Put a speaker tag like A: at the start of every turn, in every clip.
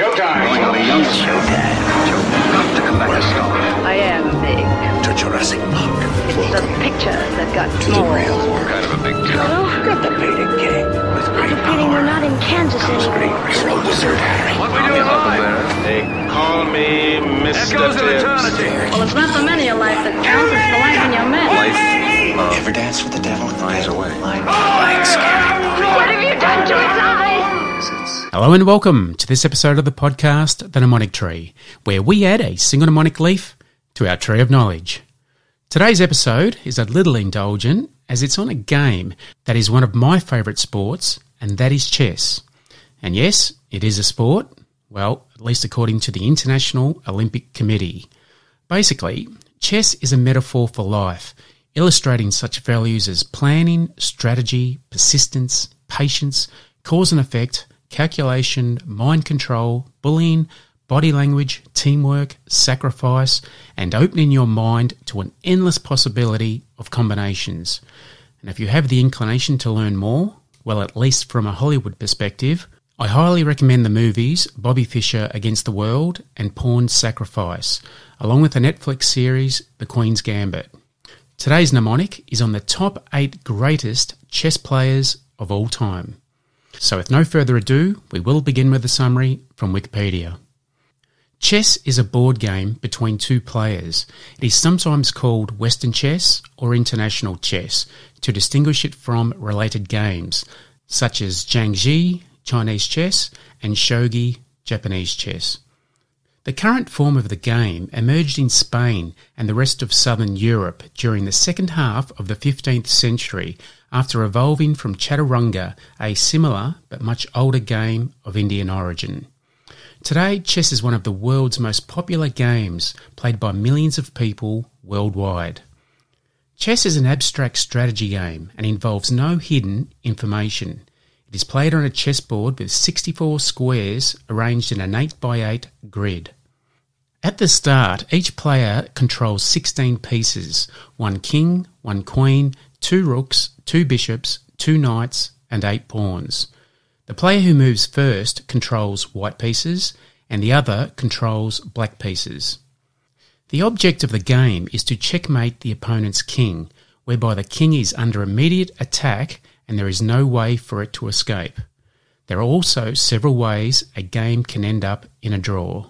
A: Showtime.
B: Going on a young showtime. Joe, got to come back a star.
C: I am big.
D: to Jurassic Park.
C: It's the picture that got small.
B: Kind of a big deal.
D: Got the Beta King with
C: I
D: great
C: have a feeling we're not in Kansas
D: Comes
C: anymore.
D: great Hero Wizard Harry.
B: What we doing live?
E: They call me Mr.
B: Echoes of
E: Tibbs.
B: eternity.
C: Well, it's not the many of life that counts, it's the life in your men.
D: Ever dance with the devil?
B: Flies away.
D: Like, like
F: Hello and welcome to this episode of the podcast, The Mnemonic Tree, where we add a single mnemonic leaf to our tree of knowledge. Today's episode is a little indulgent as it's on a game that is one of my favourite sports, and that is chess. And yes, it is a sport, well, at least according to the International Olympic Committee. Basically, chess is a metaphor for life, illustrating such values as planning, strategy, persistence, patience, cause and effect, calculation, mind control, bullying, body language, teamwork, sacrifice, and opening your mind to an endless possibility of combinations. And if you have the inclination to learn more, well, at least from a Hollywood perspective, I highly recommend the movies Bobby Fischer Against the World and Pawn Sacrifice, along with the Netflix series The Queen's Gambit. Today's mnemonic is on the top eight greatest chess players of all time. So, with no further ado, we will begin with a summary from Wikipedia. Chess is a board game between two players. It is sometimes called Western chess or international chess to distinguish it from related games such as Xiangqi, Chinese chess, and Shogi, Japanese chess. The current form of the game emerged in Spain and the rest of southern Europe during the second half of the 15th century after evolving from Chaturanga, a similar but much older game of Indian origin. Today, chess is one of the world's most popular games played by millions of people worldwide. Chess is an abstract strategy game and involves no hidden information. It is played on a chessboard with 64 squares arranged in an 8x8 grid. At the start, each player controls 16 pieces one king, one queen, two rooks, two bishops, two knights, and eight pawns. The player who moves first controls white pieces, and the other controls black pieces. The object of the game is to checkmate the opponent's king, whereby the king is under immediate attack and there is no way for it to escape. There are also several ways a game can end up in a draw.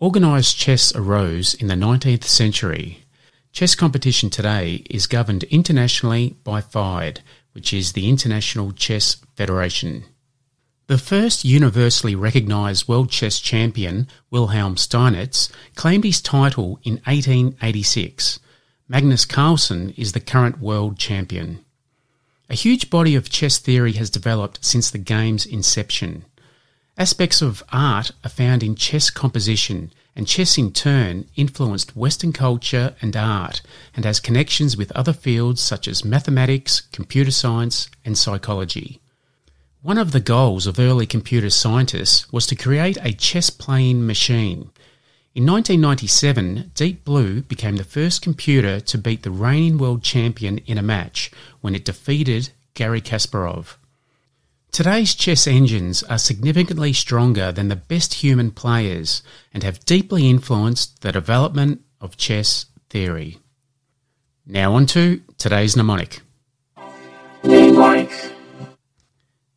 F: Organised chess arose in the 19th century. Chess competition today is governed internationally by FIDE, which is the International Chess Federation. The first universally recognised world chess champion, Wilhelm Steinitz, claimed his title in 1886. Magnus Carlsen is the current world champion. A huge body of chess theory has developed since the game's inception. Aspects of art are found in chess composition, and chess in turn influenced Western culture and art and has connections with other fields such as mathematics, computer science, and psychology. One of the goals of early computer scientists was to create a chess playing machine. In 1997, Deep Blue became the first computer to beat the reigning world champion in a match when it defeated Garry Kasparov. Today's chess engines are significantly stronger than the best human players and have deeply influenced the development of chess theory. Now on to today's mnemonic.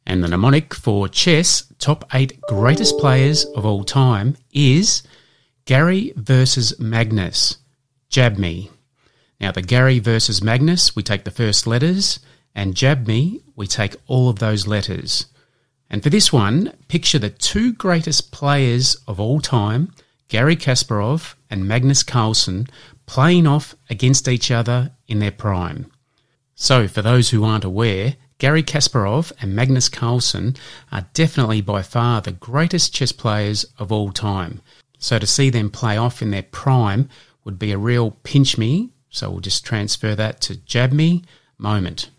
F: And the mnemonic for chess top eight greatest players of all time is Gary versus Magnus. Jab me. Now, the Gary versus Magnus, we take the first letters, and jab me, we take all of those letters. And for this one, picture the two greatest players of all time, Garry Kasparov and Magnus Carlsen, playing off against each other in their prime. So, for those who aren't aware, Garry Kasparov and Magnus Carlsen are definitely by far the greatest chess players of all time. So, to see them play off in their prime would be a real pinch me, so we'll just transfer that to jab me moment.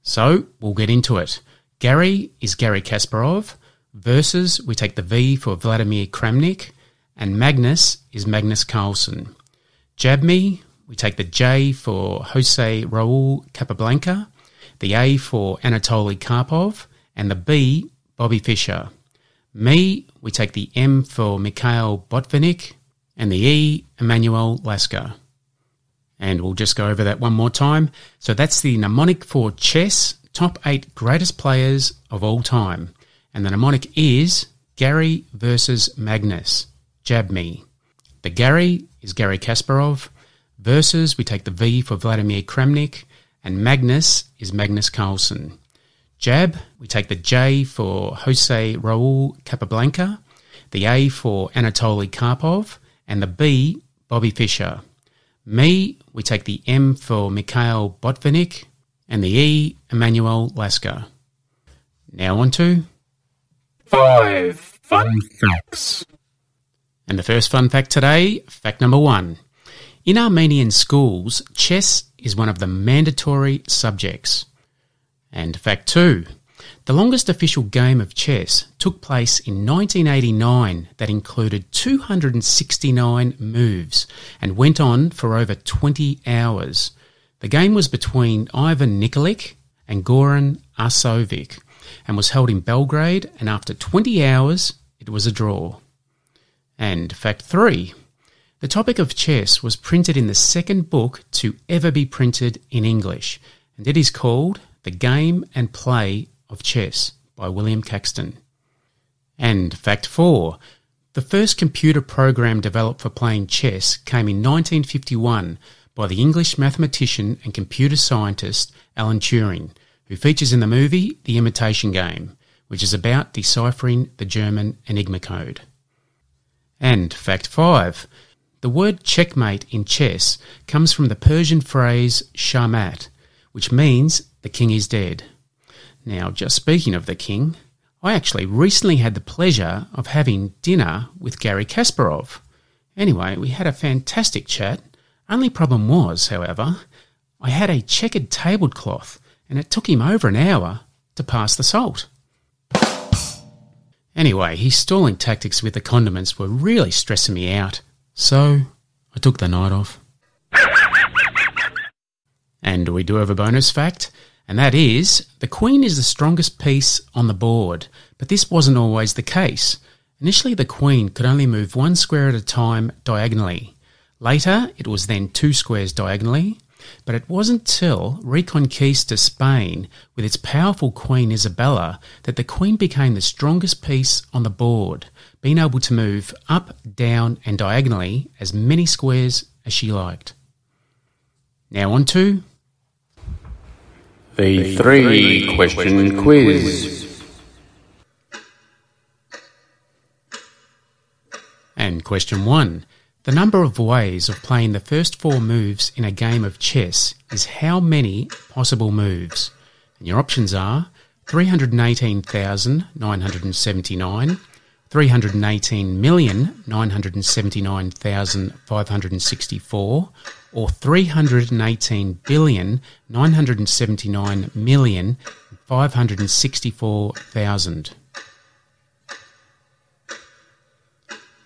F: So, we'll get into it. Gary is Garry Kasparov, versus we take the V for Vladimir Kramnik, and Magnus is Magnus Carlsen. Jab me, we take the J for Jose Raul Capablanca, the A for Anatoly Karpov, and the B, Bobby Fischer. Me, we take the M for Mikhail Botvinnik, and the E, Emmanuel Lasker. And we'll just go over that one more time. So that's the mnemonic for chess, top eight greatest players of all time. And the mnemonic is Gary versus Magnus. Jab me. The Gary is Garry Kasparov. Versus, we take the V for Vladimir Kramnik. And Magnus is Magnus Carlsen. Jab, we take the J for Jose Raul Capablanca. The A for Anatoly Karpov. And the B, Bobby Fischer. Me, we take the M for Mikhail Botvinnik. And the E, Emmanuel Lasker. Now on to five fun facts. And the first fun fact today, fact number one. In Armenian schools, chess is one of the mandatory subjects. And fact two. The longest official game of chess took place in 1989 that included 269 moves and went on for over 20 hours. The game was between Ivan Nikolic and Goran Arsovic and was held in Belgrade and after 20 hours it was a draw. And fact 3. The topic of chess was printed in the second book to ever be printed in English, and it is called The Game and Play of Chess by William Caxton. And fact 4. The first computer program developed for playing chess came in 1951 by the English mathematician and computer scientist Alan Turing, who features in the movie The Imitation Game, which is about deciphering the German Enigma code. And fact 5. The word checkmate in chess comes from the Persian phrase shamat, which means the king is dead. Now, just speaking of the king, I actually recently had the pleasure of having dinner with Garry Kasparov. Anyway, we had a fantastic chat. Only problem was, however, I had a checkered tablecloth and it took him over an hour to pass the salt. Anyway, his stalling tactics with the condiments were really stressing me out, so I took the night off. And we do have a bonus fact, and that is the queen is the strongest piece on the board, but this wasn't always the case. Initially, the queen could only move one square at a time diagonally. Later, it was then two squares diagonally, but it wasn't till Reconquista Spain with its powerful Queen Isabella that the Queen became the strongest piece on the board, being able to move up, down, and diagonally as many squares as she liked. Now on to
A: The three question quiz.
F: and question one. The number of ways of playing the first four moves in a game of chess is how many possible moves? And your options are 318,979, 318,979,564, or 318,979,564,000.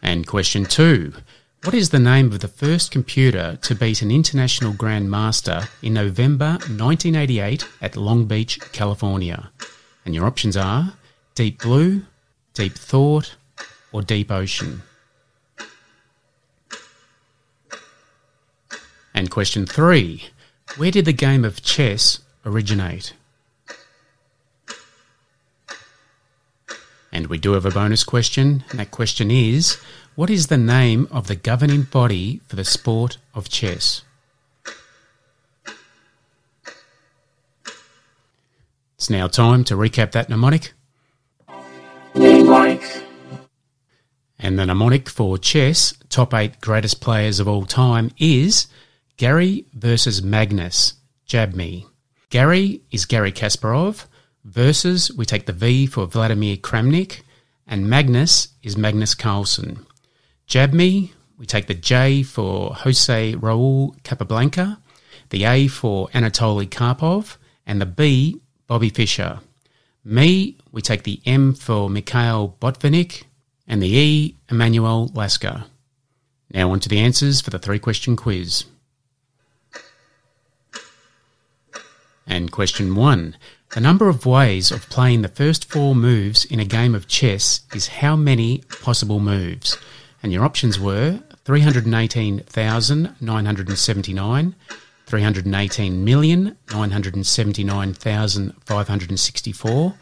F: And question two. What is the name of the first computer to beat an international grandmaster in November 1988 at Long Beach, California? And your options are Deep Blue, Deep Thought, or Deep Ocean. And question three Where did the game of chess originate? And we do have a bonus question, and that question is What is the name of the governing body for the sport of chess? It's now time to recap that mnemonic. And the mnemonic for chess, top eight greatest players of all time, is Gary versus Magnus. Jab me. Gary is Garry Kasparov. Versus, we take the V for Vladimir Kramnik. And Magnus is Magnus Carlsen. Jab me, we take the J for Jose Raul Capablanca. The A for Anatoly Karpov. And the B, Bobby Fischer. Me, we take the M for Mikhail Botvinnik. And the E, Emmanuel Lasker. Now on to the answers for the three question quiz. And question one The number of ways of playing the first four moves in a game of chess is how many possible moves? And your options were 318,979, 318,979,564,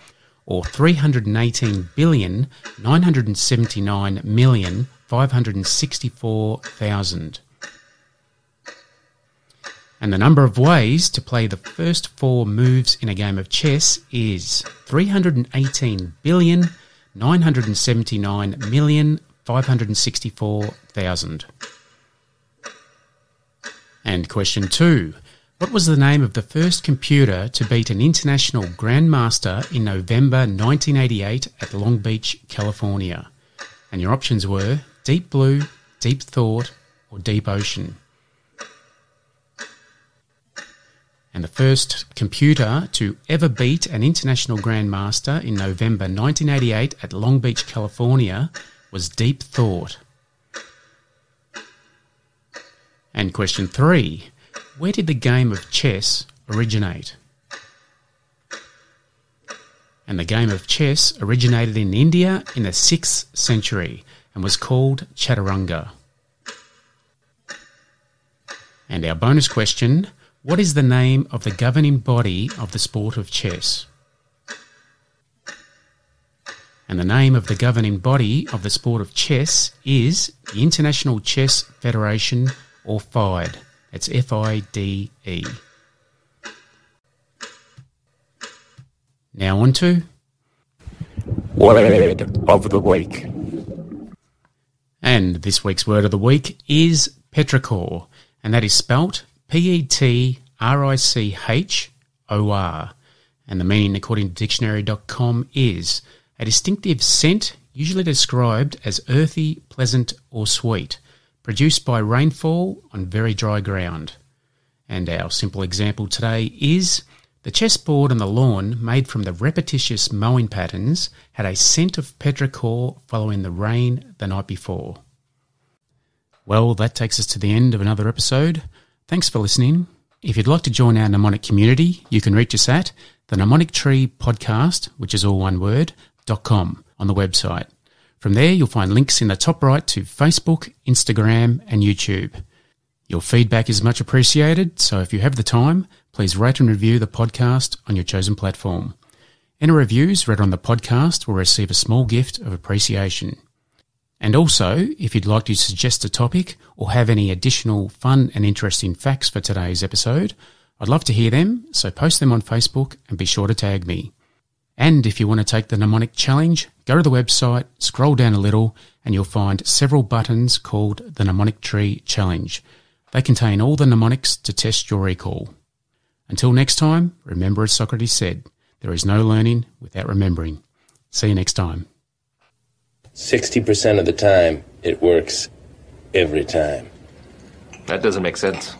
F: or 318,979,564,000. And the number of ways to play the first four moves in a game of chess is 318 billion 979 million 564,000. And question two. What was the name of the first computer to beat an international grandmaster in November 1988 at Long Beach, California? And your options were Deep Blue, Deep Thought, or Deep Ocean. And the first computer to ever beat an international grandmaster in November 1988 at Long Beach, California was Deep Thought. And question three Where did the game of chess originate? And the game of chess originated in India in the 6th century and was called Chaturanga. And our bonus question what is the name of the governing body of the sport of chess? And the name of the governing body of the sport of chess is the International Chess Federation, or FIDE. It's F I D E. Now on to
A: Word of the week.
F: And this week's word of the week is petrichor, and that is spelt P E T R I C H O R. And the meaning, according to dictionary.com, is a distinctive scent, usually described as earthy, pleasant, or sweet, produced by rainfall on very dry ground. And our simple example today is the chessboard on the lawn, made from the repetitious mowing patterns, had a scent of petrichor following the rain the night before. Well, that takes us to the end of another episode. Thanks for listening. If you'd like to join our mnemonic community, you can reach us at the Mnemonic Tree Podcast, which is all one word, dot com on the website. From there, you'll find links in the top right to Facebook, Instagram, and YouTube. Your feedback is much appreciated, so if you have the time, please rate and review the podcast on your chosen platform. Any reviews read on the podcast will receive a small gift of appreciation. And also, if you'd like to suggest a topic or have any additional fun and interesting facts for today's episode, I'd love to hear them, so post them on Facebook and be sure to tag me. And if you want to take the mnemonic challenge, go to the website, scroll down a little, and you'll find several buttons called the Mnemonic Tree Challenge. They contain all the mnemonics to test your recall. Until next time, remember as Socrates said, there is no learning without remembering. See you next time.
G: 60% of the time, it works every time.
H: That doesn't make sense.